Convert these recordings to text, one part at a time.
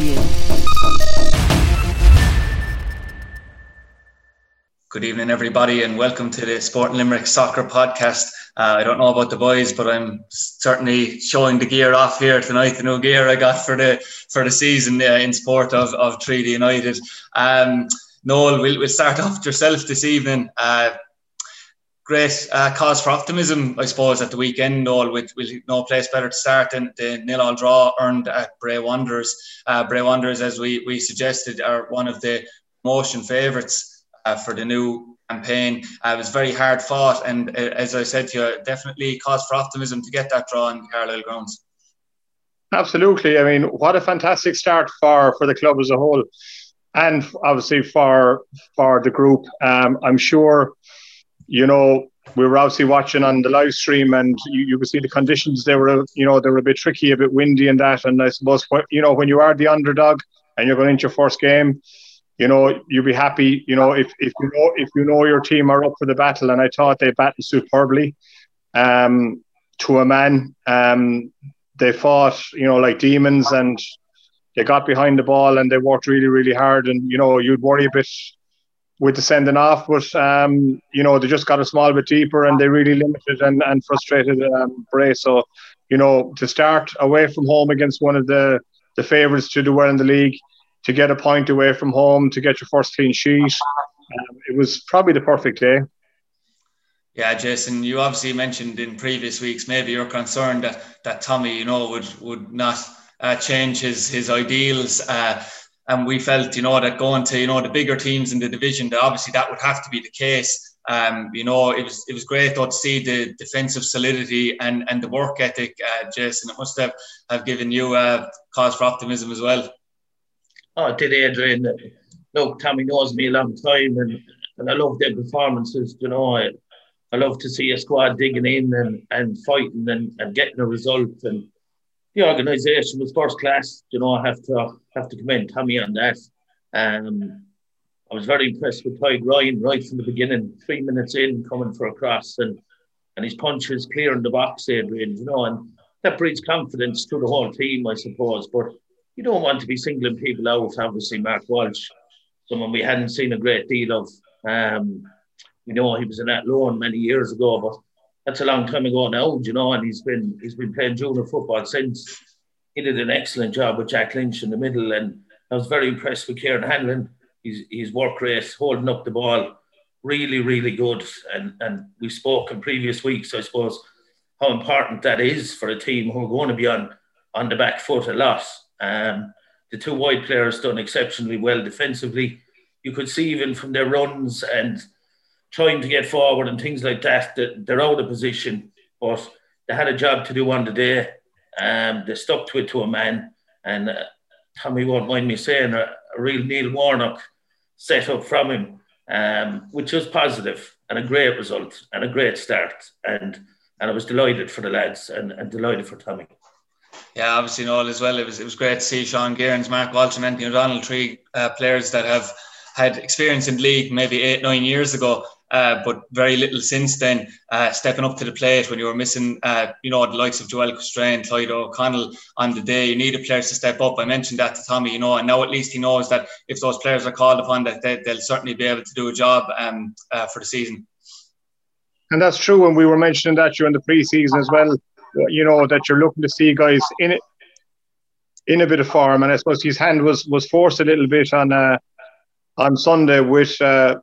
you. Good evening, everybody, and welcome to the Sport Limerick Soccer Podcast. Uh, I don't know about the boys, but I'm certainly showing the gear off here tonight. The new gear I got for the for the season uh, in sport of of Treaty United. Um, Noel, we'll, we'll start off with yourself this evening. Uh, great uh, cause for optimism, I suppose, at the weekend, All with, with no place better to start than the nil all draw earned at Bray Wanderers. Uh, Bray Wanderers, as we, we suggested, are one of the motion favourites uh, for the new campaign. Uh, it was very hard fought, and uh, as I said to you, definitely cause for optimism to get that draw in Carlisle grounds. Absolutely. I mean, what a fantastic start for, for the club as a whole, and obviously for for the group. Um, I'm sure you know, we were obviously watching on the live stream and you, you could see the conditions. They were, you know, they were a bit tricky, a bit windy and that. And I suppose, you know, when you are the underdog and you're going into your first game, you know, you'll be happy, you know, if, if you know if you know your team are up for the battle. And I thought they battled superbly um, to a man. Um, they fought, you know, like demons and they got behind the ball and they worked really, really hard. And, you know, you'd worry a bit with the sending off, but um, you know they just got a small bit deeper and they really limited and, and frustrated um, Bray. So, you know, to start away from home against one of the the favourites to do well in the league, to get a point away from home, to get your first clean sheet, um, it was probably the perfect day. Yeah, Jason, you obviously mentioned in previous weeks maybe you're concerned that that Tommy, you know, would would not uh, change his his ideals. Uh, and we felt, you know, that going to, you know, the bigger teams in the division, that obviously that would have to be the case. Um, you know, it was it was great though to see the defensive solidity and, and the work ethic, uh, Jason. It must have, have given you uh, cause for optimism as well. Oh, did, Adrian. Look, Tommy knows me a long time, and, and I love their performances. You know, I, I love to see a squad digging in and, and fighting and, and getting a result. And the organisation was first class. You know, I have to have to commend Tommy on that. Um, I was very impressed with Ty Ryan right from the beginning. Three minutes in, coming for a cross, and and his punches clearing the box, Adrian. You know, and that breeds confidence to the whole team, I suppose. But you don't want to be singling people out. Obviously, Mark Walsh, someone we hadn't seen a great deal of. Um, you know, he was in that loan many years ago, but that's a long time ago now, you know, and he's been he's been playing junior football since. He did an excellent job with Jack Lynch in the middle, and I was very impressed with Kieran Hanlon. His his work rate, holding up the ball, really, really good. And and we spoke in previous weeks, I suppose, how important that is for a team who are going to be on on the back foot a lot. Um, the two wide players done exceptionally well defensively. You could see even from their runs and trying to get forward and things like that, they're out of position, but they had a job to do on the day. Um, they stuck to it to a man, and uh, Tommy won't mind me saying a, a real Neil Warnock set up from him, um, which was positive and a great result and a great start. And and I was delighted for the lads and, and delighted for Tommy. Yeah, obviously, Noel as well. It was it was great to see Sean Gearns, Mark Walton, Anthony O'Donnell, three uh, players that have had experience in league maybe eight nine years ago uh, but very little since then. Uh, stepping up to the plate when you were missing, uh, you know, the likes of Joel Coustrain, Clyde O'Connell on the day, you needed players to step up. I mentioned that to Tommy, you know, and now at least he knows that if those players are called upon, that they, will certainly be able to do a job um, uh, for the season. And that's true. And we were mentioning that during the preseason as well. You know that you're looking to see guys in it in a bit of form, and I suppose his hand was was forced a little bit on uh, on Sunday with uh,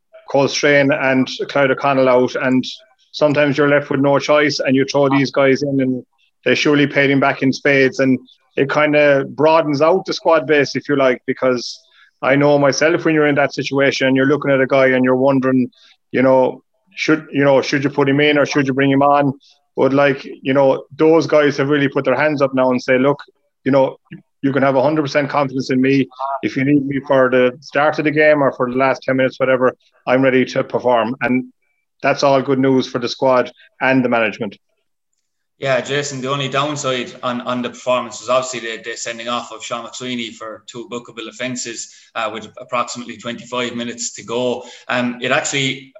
Strain and Clyde O'Connell out, and sometimes you're left with no choice, and you throw these guys in, and they surely paid him back in spades, and it kind of broadens out the squad base, if you like, because I know myself when you're in that situation, you're looking at a guy and you're wondering, you know, should you know should you put him in or should you bring him on? But like you know, those guys have really put their hands up now and say, look, you know, you can have 100% confidence in me. If you need me for the start of the game or for the last 10 minutes, whatever, I'm ready to perform. And that's all good news for the squad and the management. Yeah, Jason, the only downside on, on the performance was obviously the, the sending off of Sean McSweeney for two bookable offences uh, with approximately 25 minutes to go. Um, it actually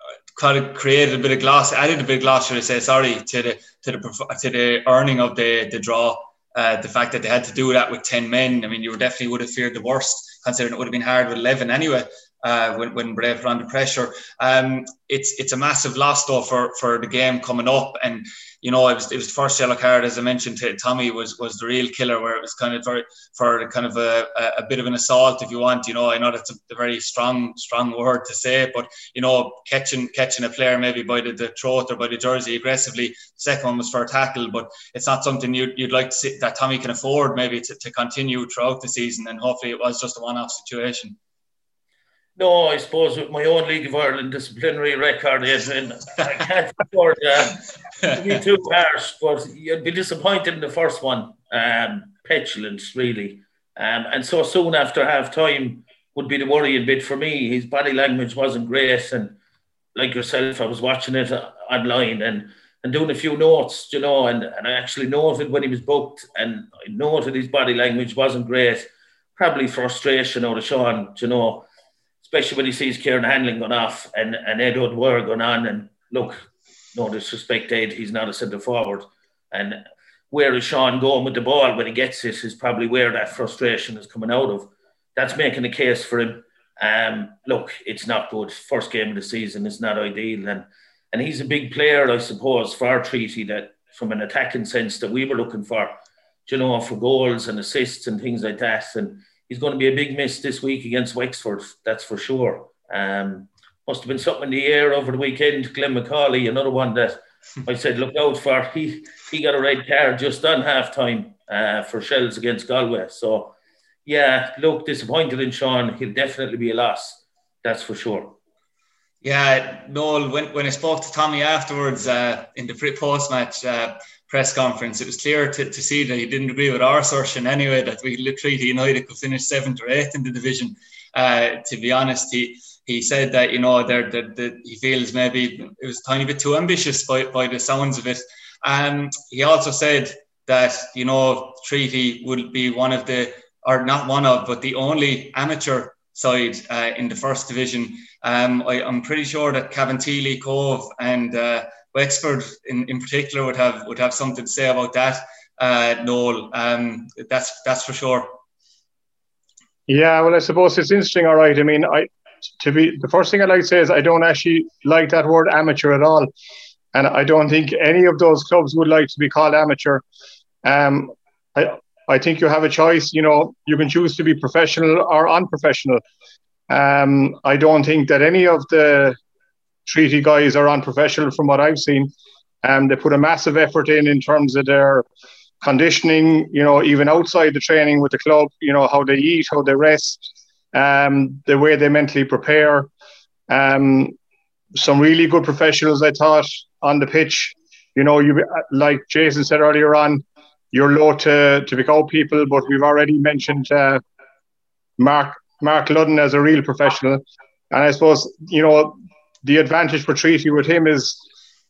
uh, kind of created a bit of gloss, added a bit of gloss, should I say, sorry, to the to the to the earning of the the draw uh, the fact that they had to do that with 10 men, I mean, you definitely would have feared the worst, considering it would have been hard with 11 anyway. Uh, when, when Bray were under pressure, um, it's it's a massive loss though for, for the game coming up, and you know, it was it was the first yellow card, as I mentioned to Tommy, was was the real killer, where it was kind of for for kind of a, a bit of an assault, if you want. You know, I know that's a, a very strong strong word to say, but you know, catching catching a player maybe by the, the throat or by the jersey aggressively. Second one was for a tackle, but it's not something you'd, you'd like to see that Tommy can afford maybe to, to continue throughout the season, and hopefully it was just a one-off situation. No, I suppose with my own League of Ireland disciplinary record, Adrian, I can't afford uh, to be too harsh, but you'd be disappointed in the first one. Um, petulance, really. Um, and so soon after half time would be the worrying bit for me. His body language wasn't great. And like yourself, I was watching it online and, and doing a few notes, you know, and, and I actually noted when he was booked and I noted his body language wasn't great. Probably frustration out of Sean, you know especially when he sees Kieran Hanlon going off and, and Ed O'Dwyer going on. And look, no disrespect, Ed, he's not a centre forward. And where is Sean going with the ball when he gets it is probably where that frustration is coming out of. That's making a case for him. Um, look, it's not good. First game of the season is not ideal. And and he's a big player, I suppose, for our treaty that from an attacking sense that we were looking for, you know, for goals and assists and things like that. And he's going to be a big miss this week against Wexford, that's for sure. Um, must have been something in the air over the weekend. Glen McAuley, another one that I said look out for. He he got a red card just on half time uh, for Shells against Galway. So yeah, look, disappointed in Sean. He'll definitely be a loss. That's for sure. Yeah, Noel, when, when I spoke to Tommy afterwards uh, in the pre post match, uh, press conference, it was clear to, to see that he didn't agree with our assertion anyway that we Treaty United could finish seventh or eighth in the division. Uh, to be honest, he he said that you know that that he feels maybe it was a tiny bit too ambitious by, by the sounds of it. And he also said that you know Treaty would be one of the or not one of but the only amateur side uh, in the first division. Um, I, am pretty sure that Cabinteely Cobh and uh, Wexford in, in particular would have would have something to say about that. Uh, Noel, um, that's that's for sure. Yeah, well, I suppose it's interesting. All right, I mean, I to be the first thing I'd like to say is I don't actually like that word amateur at all, and I don't think any of those clubs would like to be called amateur. Um, I I think you have a choice. You know, you can choose to be professional or unprofessional. Um, I don't think that any of the treaty guys are unprofessional from what I've seen. Um, they put a massive effort in in terms of their conditioning, you know, even outside the training with the club, you know, how they eat, how they rest, um, the way they mentally prepare. Um, some really good professionals, I thought, on the pitch. You know, you like Jason said earlier on, you're low to to pick out people, but we've already mentioned uh, Mark Mark Ludden as a real professional, and I suppose you know the advantage for Treaty with him is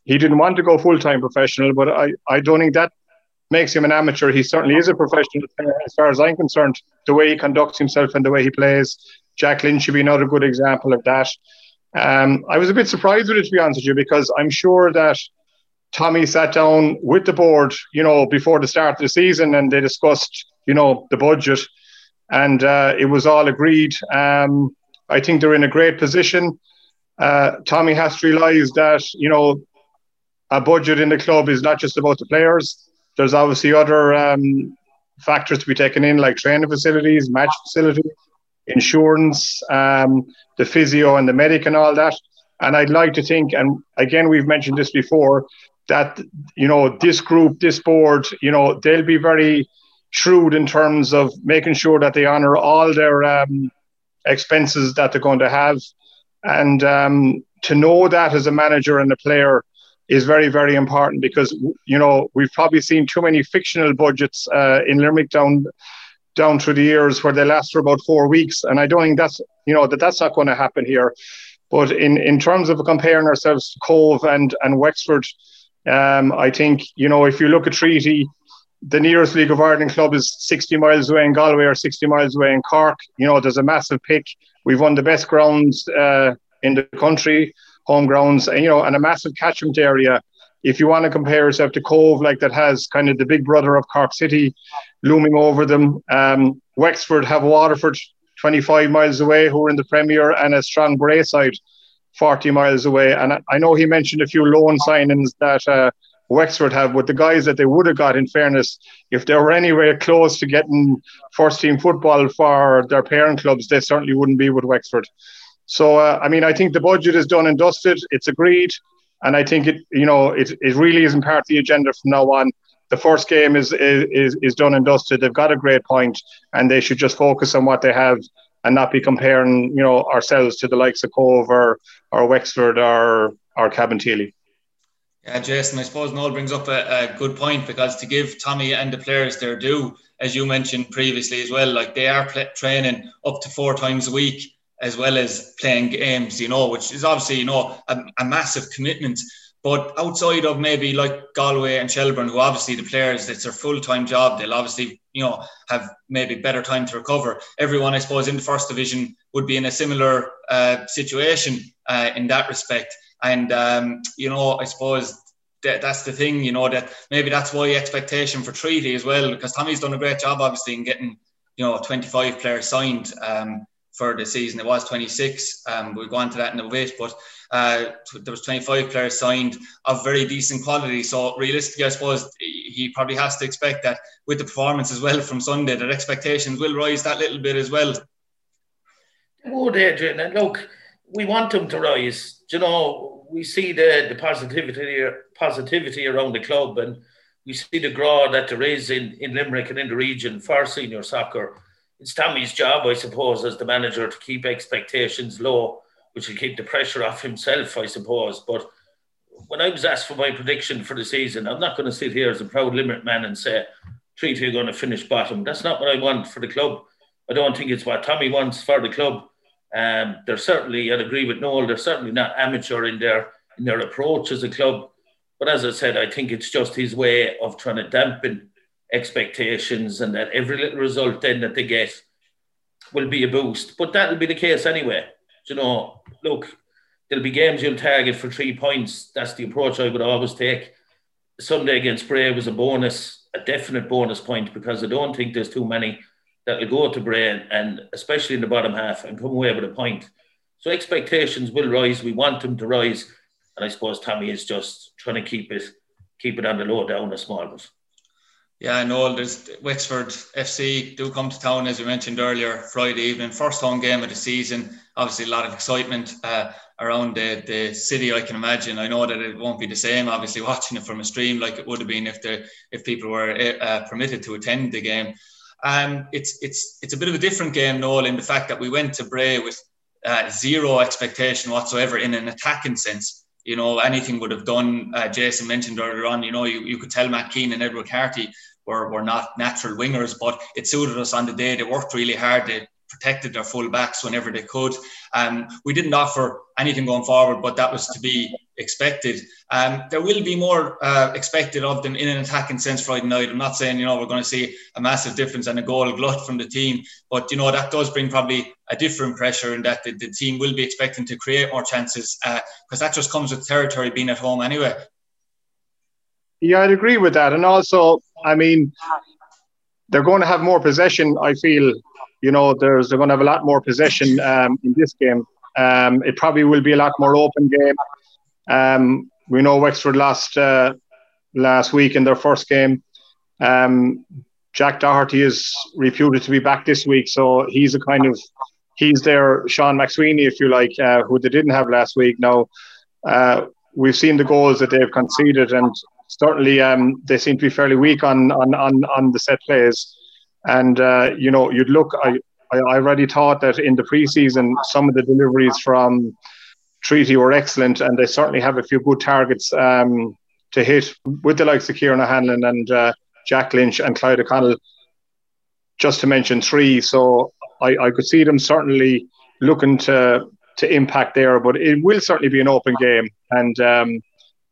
he didn't want to go full time professional, but I, I don't think that makes him an amateur. He certainly is a professional as far as I'm concerned. The way he conducts himself and the way he plays, Jack Lynch should be another good example of that. Um, I was a bit surprised with it to be honest with you because I'm sure that Tommy sat down with the board, you know, before the start of the season and they discussed, you know, the budget, and uh, it was all agreed. Um, I think they're in a great position uh, Tommy has to realise that you know a budget in the club is not just about the players. There's obviously other um, factors to be taken in, like training facilities, match facilities, insurance, um, the physio and the medic, and all that. And I'd like to think, and again, we've mentioned this before, that you know this group, this board, you know, they'll be very shrewd in terms of making sure that they honour all their um, expenses that they're going to have and um, to know that as a manager and a player is very, very important because you know we've probably seen too many fictional budgets uh, in Limerick down down through the years where they last for about four weeks, and I don't think that's you know that that's not going to happen here. But in in terms of comparing ourselves to Cobh and and Wexford, um, I think you know if you look at Treaty, the nearest League of Ireland club is 60 miles away in Galway or 60 miles away in Cork. You know, there's a massive pick. We've won the best grounds uh, in the country, home grounds, and, you know, and a massive catchment area. if you want to compare yourself to Cobh, like that has kind of the big brother of Cork City looming over them. Um, Wexford have Waterford 25 miles away, who are in the Premier, and a strong Bray side 40 miles away. And I know he mentioned a few loan signings that uh, Wexford have, but the guys that they would have got, in fairness, if they were anywhere close to getting first team football for their parent clubs, they certainly wouldn't be with Wexford. So, uh, I mean, I think the budget is done and dusted. It's agreed. And I think it, you know, it, it really isn't part of the agenda from now on. The first game is, is is done and dusted. They've got a great point, and they should just focus on what they have and not be comparing, you know, ourselves to the likes of Cobh or or Wexford or or Cabinteely. Yeah, Jason, I suppose Noel brings up a, a, good point because to give Tommy and the players their due, as you mentioned previously as well, like they are play, training up to four times a week as well as playing games, you know, which is obviously, you know, a, a massive commitment. But outside of maybe like Galway and Shelbourne, who obviously the players, it's their full time job, they'll obviously, you know, have maybe better time to recover. Everyone, I suppose, in the first division would be in a similar uh, situation uh, in that respect. And, um, you know, I suppose that, that's the thing, you know, that maybe that's why expectation for Treaty as well, because Tommy's done a great job, obviously, in getting, you know, 25 players signed. Um, for the season. It was 26. Um, we'll go on to that in a bit, but uh, there was 25 players signed of very decent quality. So realistically, I suppose he probably has to expect that with the performance as well from Sunday, that expectations will rise that little bit as well. Would Adrian, look, we want them to rise. you know, we see the, the positivity positivity around the club, and we see the grow that there is in, in Limerick and in the region for senior soccer it's Tommy's job, I suppose, as the manager to keep expectations low, which will keep the pressure off himself, I suppose. But when I was asked for my prediction for the season, I'm not going to sit here as a proud Limerick man and say Treaty are going to finish bottom. That's not what I want for the club. I don't think it's what Tommy wants for the club. Um, they're certainly, I'd agree with Noel, they're certainly not amateur in their in their approach as a club. But as I said, I think it's just his way of trying to dampen expectations and that every little result then that they get will be a boost. But that'll be the case anyway. You know, look, there'll be games you'll target for three points. That's the approach I would always take. Sunday against Bray was a bonus, a definite bonus point because I don't think there's too many that will go to Bray and especially in the bottom half and come away with a point. So expectations will rise. We want them to rise. And I suppose Tommy is just trying to keep it keep it on the low down a small bit. Yeah, I know there's Wexford FC do come to town as we mentioned earlier Friday evening, first home game of the season. Obviously, a lot of excitement uh, around the, the city. I can imagine. I know that it won't be the same. Obviously, watching it from a stream like it would have been if the if people were uh, permitted to attend the game. Um, it's it's it's a bit of a different game, Noel, in the fact that we went to Bray with uh, zero expectation whatsoever in an attacking sense. You know, anything would have done. Uh, Jason mentioned earlier on. You know, you, you could tell Matt Keane and Edward Carty were, were not natural wingers, but it suited us on the day. They worked really hard. They protected their full backs whenever they could. Um, we didn't offer anything going forward, but that was to be expected. Um, there will be more uh, expected of them in an attacking sense Friday night. I'm not saying, you know, we're going to see a massive difference and a goal glut from the team, but, you know, that does bring probably a different pressure and that the, the team will be expecting to create more chances because uh, that just comes with territory being at home anyway. Yeah, I'd agree with that. And also, I mean, they're going to have more possession. I feel, you know, there's they're going to have a lot more possession um, in this game. Um, it probably will be a lot more open game. Um, we know Wexford lost uh, last week in their first game. Um, Jack Doherty is reputed to be back this week, so he's a kind of he's their Sean McSweeney, if you like, uh, who they didn't have last week. Now uh, we've seen the goals that they've conceded, and certainly um, they seem to be fairly weak on on on, on the set plays. And uh, you know, you'd look. I I already thought that in the preseason, some of the deliveries from Treaty were excellent, and they certainly have a few good targets um, to hit with the likes of Kieran O'Hanlon and uh, Jack Lynch and Clyde O'Connell, just to mention three. So I, I could see them certainly looking to to impact there, but it will certainly be an open game, and um,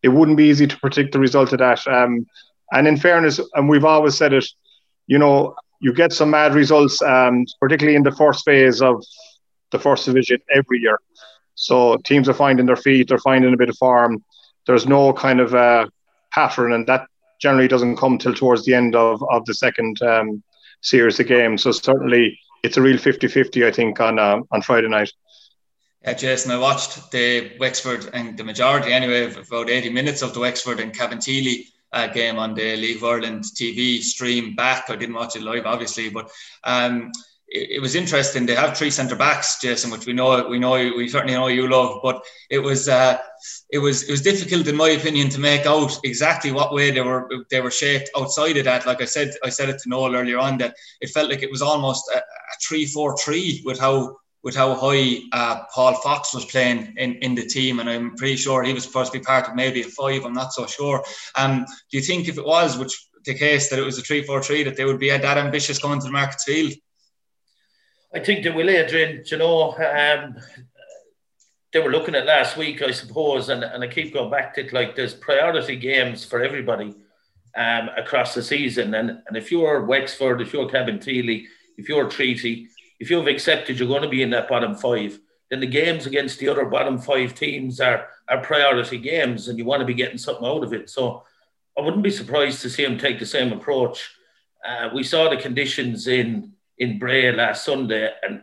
it wouldn't be easy to predict the result of that. Um, and in fairness, and we've always said it, you know, you get some mad results, um, particularly in the first phase of the first division every year. So teams are finding their feet, they're finding a bit of form. There's no kind of uh, pattern, and that generally doesn't come till towards the end of, of the second um, series of games. So certainly it's a real 50-50, I think, on uh, on Friday night. Yeah, Jason, I watched the Wexford and the majority anyway, of about 80 minutes of the Wexford and Cabinteely uh, game on the League of Ireland TV stream back. I didn't watch it live, obviously, but um, it, was interesting. They have three centre backs, Jason, which we know we know we certainly know you love. But it was uh, it was it was difficult, in my opinion, to make out exactly what way they were they were shaped outside of that. Like I said, I said it to Noel earlier on that it felt like it was almost a, a three-four-three with how with how high uh, Paul Fox was playing in, in the team, and I'm pretty sure he was supposed to be part of maybe a five. I'm not so sure. Um, do you think if it was, which the case that it was a three-four-three, that they would be that ambitious going to the Markets Field? I think they will, Adrian. You know, um, they were looking at last week, I suppose, and, and I keep going back to it. Like there's priority games for everybody um, across the season, and and if you're Wexford, if you're Cabinteely, if you're Treaty if you've accepted you're going to be in that bottom five, then the games against the other bottom five teams are are priority games, and you want to be getting something out of it. So I wouldn't be surprised to see him take the same approach. Uh, we saw the conditions in in Bray last Sunday, and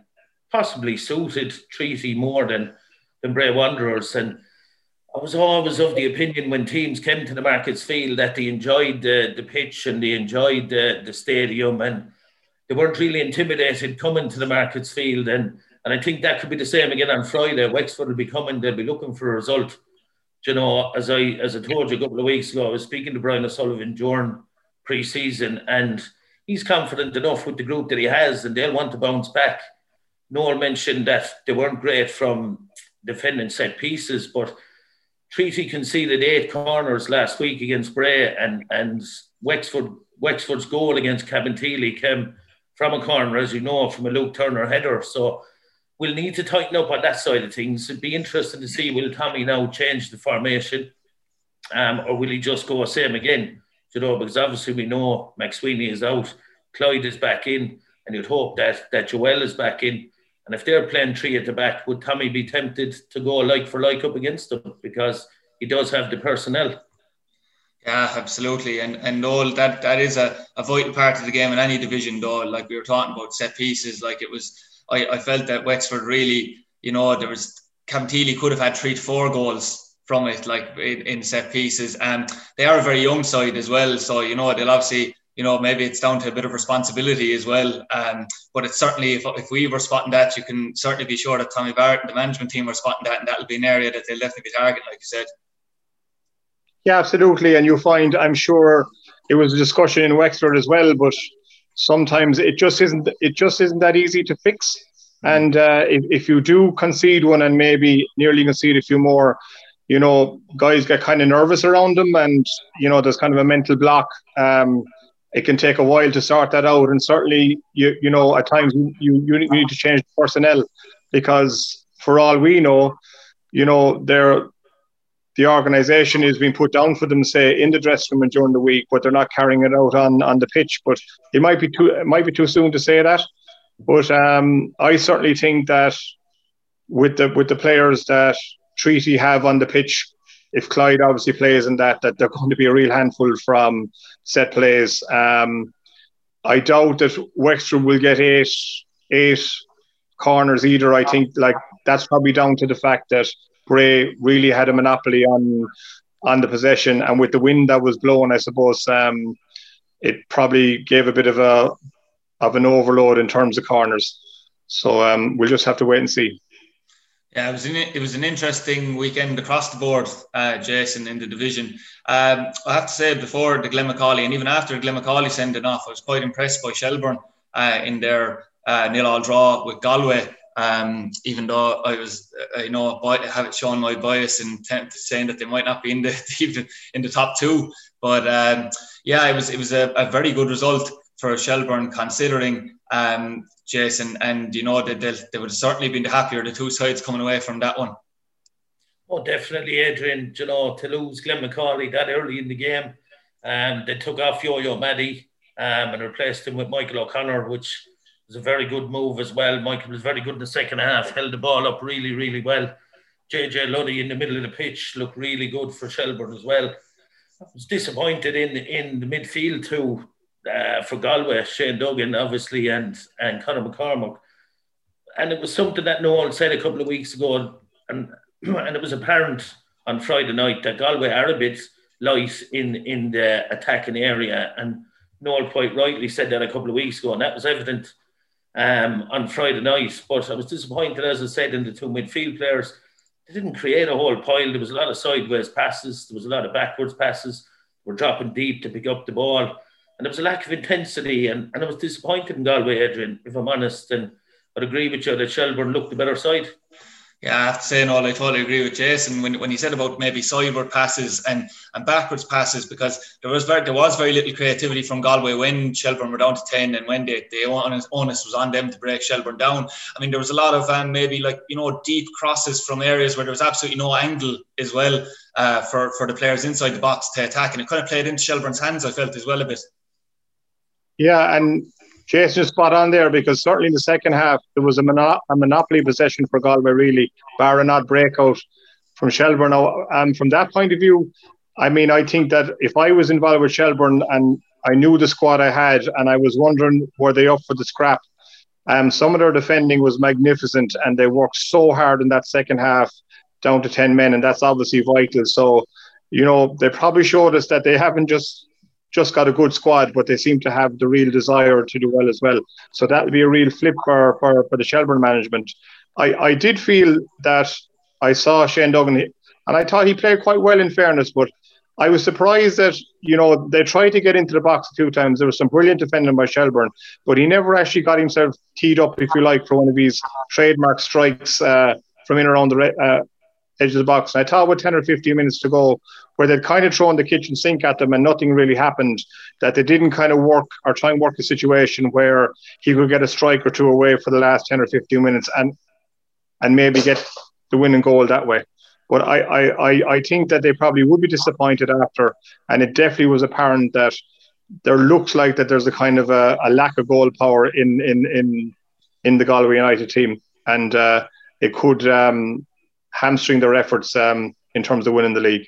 possibly suited Treaty more than than Bray Wanderers. And I was always of the opinion when teams came to the Markets Field that they enjoyed the, the pitch and they enjoyed the, the stadium and they weren't really intimidated coming to the Markets Field. And, and I think that could be the same again on Friday. Wexford will be coming, they'll be looking for a result. you know, as I as I told you a couple of weeks ago, I was speaking to Brian O'Sullivan during pre-season, and he's confident enough with the group that he has, and they'll want to bounce back. Noel mentioned that they weren't great from defending set pieces, but Treaty conceded eight corners last week against Bray, and and Wexford Wexford's goal against Cabinteely came from a corner, as you know, from a Luke Turner header. So we'll need to tighten up on that side of things. It'd be interesting to see will Tommy now change the formation, um, or will he just go the same again? You know, because obviously we know McSweeney is out, Clyde is back in, and you'd hope that that Joel is back in. And if they're playing three at the back, would Tommy be tempted to go like for like up against them because he does have the personnel? Yeah, absolutely. And and all that that is a, a vital part of the game in any division though. Like we were talking about set pieces, like it was I, I felt that Wexford really, you know, there was Cabinteely could have had three to four goals from it, like in, in set pieces. And they are a very young side as well. So, you know, they'll obviously you know, maybe it's down to a bit of responsibility as well. Um, but it's certainly, if, if we were spotting that, you can certainly be sure that Tommy Barrett and the management team are spotting that, and that'll be an area that they'll definitely be targeting, like you said. Yeah, absolutely. And you'll find, I'm sure it was a discussion in Wexford as well, but sometimes it just isn't it just isn't that easy to fix. And uh, if, if you do concede one and maybe nearly concede a few more, you know, guys get kind of nervous around them, and you know, there's kind of a mental block. Um, it can take a while to sort that out, and certainly, you you know, at times you you, need to change personnel because, for all we know, you know, they're the organisation is being put down for them, say in the dressing room and during the week, but they're not carrying it out on, on the pitch. But it might be too it might be too soon to say that. But um, I certainly think that with the with the players that Treaty have on the pitch, if Clyde obviously plays in that, that they're going to be a real handful from set plays. Um, I doubt that Wexford will get eight eight corners either. I think like that's probably down to the fact that Bray really had a monopoly on on the possession, and with the wind that was blowing, I suppose um, it probably gave a bit of a of an overload in terms of corners. So um, we'll just have to wait and see. Yeah, it was an, it was an interesting weekend across the board, uh, Jason, in the division. Um, I have to say, before the Glen McAuley and even after Glen McAuley sending off, I was quite impressed by Shelbourne uh, in their uh, nil all draw with Galway. Um, even though I was, uh, you know, I have shown my bias in saying that they might not be in the even in the top two, but um, yeah, it was it was a, a, very good result for Shelbourne considering um, Jason, and you know they, they would have certainly been the happier the two sides coming away from that one. Oh, definitely, Adrian. You know, to lose Glen McAuley that early in the game, um, they took off Yoyo Mahdy um, and replaced him with Michael O'Connor, which was a very good move as well. Michael was very good in the second half, held the ball up really, really well. JJ Lunney in the middle of the pitch looked really good for Shelbourne as well. I was disappointed in in the midfield too uh, for Galway, Shane Duggan obviously, and and Conor McCormack, and it was something that Noel said a couple of weeks ago, and and it was apparent on Friday night that Galway are a bit light in in the attacking area, and Noel quite rightly said that a couple of weeks ago, and that was evident um, on Friday night. But I was disappointed, as I said, in the two midfield players they didn't create a whole pile. There was a lot of sideways passes. There was a lot of backwards passes. We're dropping deep to pick up the ball. And there was a lack of intensity. And, and I was disappointed in Galway, Adrian, if I'm honest. And I'd agree with you that Shelbourne looked the better side. Yeah, I have no, I totally agree with Jason when, when he said about maybe sideward passes and, and backwards passes because there was very there was very little creativity from Galway when Shelbourne were down to ten and when the, the onus, onus was on them to break Shelbourne down. I mean, there was a lot of um, maybe like you know deep crosses from areas where there was absolutely no angle as well uh, for for the players inside the box to attack, and it kind of played into Shelbourne's hands. I felt as well a bit. Yeah, and Jason is spot on there because certainly in the second half there was a, mono- a monopoly possession for Galway really, bar odd breakout from Shelbourne. Now, um, from that point of view, I mean, I think that if I was involved with Shelbourne and I knew the squad I had and I was wondering were they up for the scrap, um, some of their defending was magnificent and they worked so hard in that second half down to 10 men and that's obviously vital. So, you know, they probably showed us that they haven't just just got a good squad, but they seem to have the real desire to do well as well. So that would be a real flip for, for, for the Shelbourne management. I, I did feel that I saw Shane Duggan, and I thought he played quite well in fairness, but I was surprised that, you know, they tried to get into the box two times. There was some brilliant defending by Shelbourne, but he never actually got himself teed up, if you like, for one of these trademark strikes uh, from in around the uh, edge of the box. And I thought with 10 or 15 minutes to go, where they'd kind of thrown the kitchen sink at them and nothing really happened, that they didn't kind of work or try and work a situation where he could get a strike or two away for the last 10 or 15 minutes and and maybe get the winning goal that way. But I, I, I, I think that they probably would be disappointed after, and it definitely was apparent that there looks like that there's a kind of a, a lack of goal power in in in in the Galway United team, and uh, it could um, hamstring their efforts um, in terms of winning the league.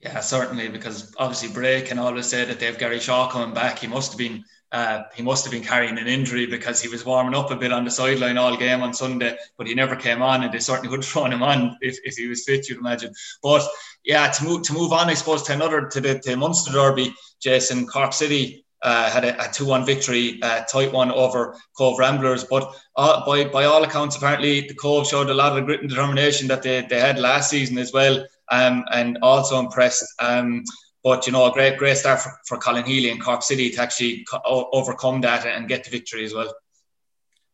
Yeah, certainly, because obviously Bray can always say that they have Gary Shaw coming back. He must have been uh, he must have been carrying an injury because he was warming up a bit on the sideline all game on Sunday, but he never came on, and they certainly would have thrown him on if, if he was fit, you'd imagine. But yeah, to move to move on, I suppose to another to the to Munster Derby, Jason Cork City uh, had a, a 2-1 victory, uh, tight one over Cobh Ramblers. But uh, by, by all accounts, apparently the Cobh showed a lot of grit and determination that they, they had last season as well, um, and also impressed. Um, but you know, a great great start for, for Colin Healy and Cork City to actually co- overcome that and get the victory as well.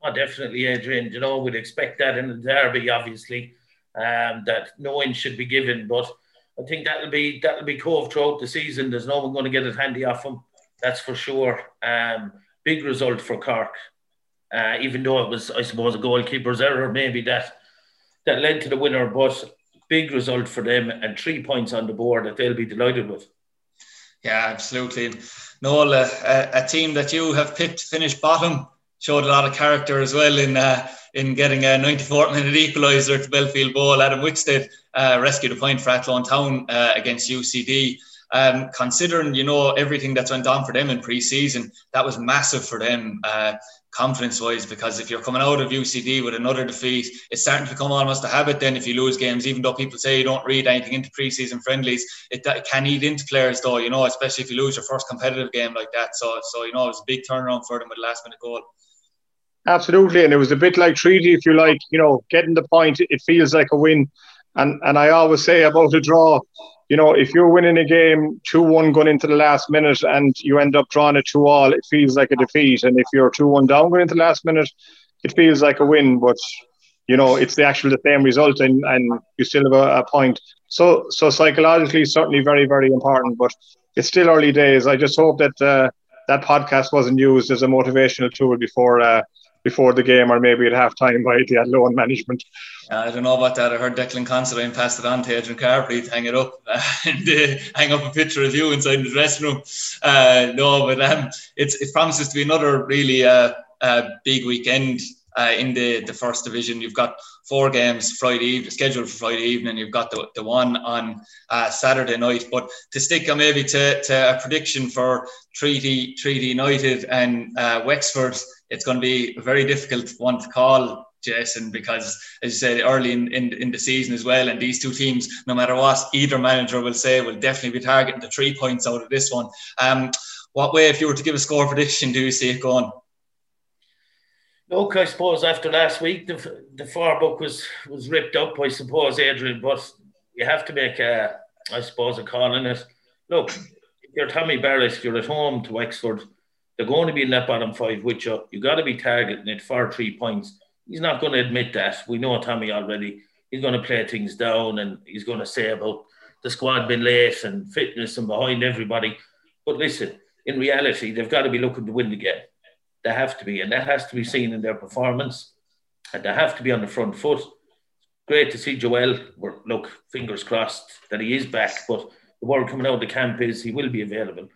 Oh, definitely, Adrian. You know, we'd expect that in the derby, obviously, um, that no one should be given. But I think that'll be that'll be Cobh throughout the season. There's no one going to get it handy off them that's for sure. Um, big result for Cork, uh, even though it was, I suppose, a goalkeeper's error maybe that that led to the winner, but big result for them and three points on the board that they'll be delighted with. Yeah, absolutely. Noel, uh, a, team that you have picked to finish bottom showed a lot of character as well in uh, in getting a 94th minute equaliser to Belfield Bowl. Adam Wixted uh, rescued a point for Athlone Town uh, against UCD. Um, considering you know everything that's went on for them in pre-season, that was massive for them. Uh, confidence wise because if you're coming out of UCD with another defeat, it's starting to become almost a habit then if you lose games, even though people say you don't read anything into preseason friendlies, it, it can eat into players though, you know, especially if you lose your first competitive game like that. So, so you know, it was a big turnaround for them with the last minute goal. Absolutely. And it was a bit like treaty, if you like, you know, getting the point, it feels like a win. And, and I always say about a draw, you know, if you're winning a game 2 1 going into the last minute and you end up drawing it 2 all, it feels like a defeat. And if you're 2 1 down going into the last minute, it feels like a win. But, you know, it's the actual the same result and, and you still have a, a point. So, so psychologically, certainly very, very important. But it's still early days. I just hope that uh, that podcast wasn't used as a motivational tool before. Uh, before the game or maybe at halftime by the Athlone management. Uh, I don't know about that. I heard Declan Considine passed it on to Adrian Carberry to hang it up and uh, hang up a picture of you inside the dressing room. Uh, no, but um, it promises to be another really uh, uh, big weekend uh, in the, the first division. You've got four games Friday evening, scheduled for Friday evening. You've got the, the one on uh, Saturday night. But to stick on maybe to, to a prediction for Treaty, Treaty United and uh, Wexford, it's going to be a very difficult one to call. Jason, because as you said early in, in, in the season as well, and these two teams, no matter what either manager will say, will definitely be targeting the three points out of this one. Um, what way, if you were to give a score prediction, do you see it going? Look, I suppose after last week, the, the far book was was ripped up, I suppose, Adrian. But you have to make a, I suppose, a call in it. Look, you're Tommy Barrett, you're at home to Wexford. They're going to be in that bottom five with uh, you. You got to be targeting it for three points. He's not going to admit that. We know Tommy already. He's going to play things down and he's going to say about the squad being late and fitness and behind everybody. But listen, in reality, they've got to be looking to win the game. They have to be, and that has to be seen in their performance. And they have to be on the front foot. Great to see Joel. Look, fingers crossed that he is back. But the word coming out of the camp is he will be available.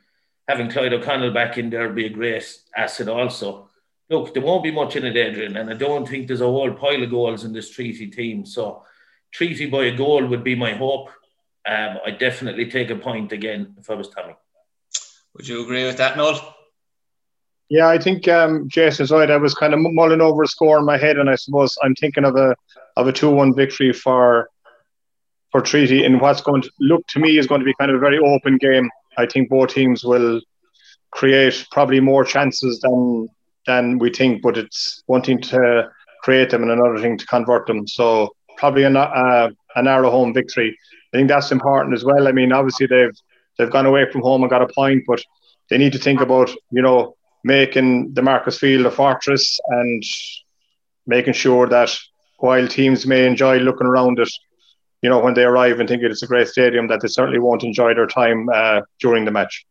Having Clyde O'Connell back in there will be a great asset also. Look, there won't be much in it, Adrian, and I don't think there's a whole pile of goals in this Treaty team. So, Treaty by a goal would be my hope. Um, I'd definitely take a point again if I was Tommy. Would you agree with that, Noel? Yeah, I think um, Jason's right. I was kind of mulling over a score in my head, and I suppose I'm thinking of a of a two-one victory for for Treaty in what's going to look to me is going to be kind of a very open game. I think both teams will create probably more chances than than we think, but it's one thing to create them and another thing to convert them. So probably a, uh, a narrow home victory. I think that's important as well. I mean, obviously they've they've gone away from home and got a point, but they need to think about you know making the Markets Field a fortress and making sure that while teams may enjoy looking around it, you know, when they arrive and think it's a great stadium, that they certainly won't enjoy their time uh, during the match.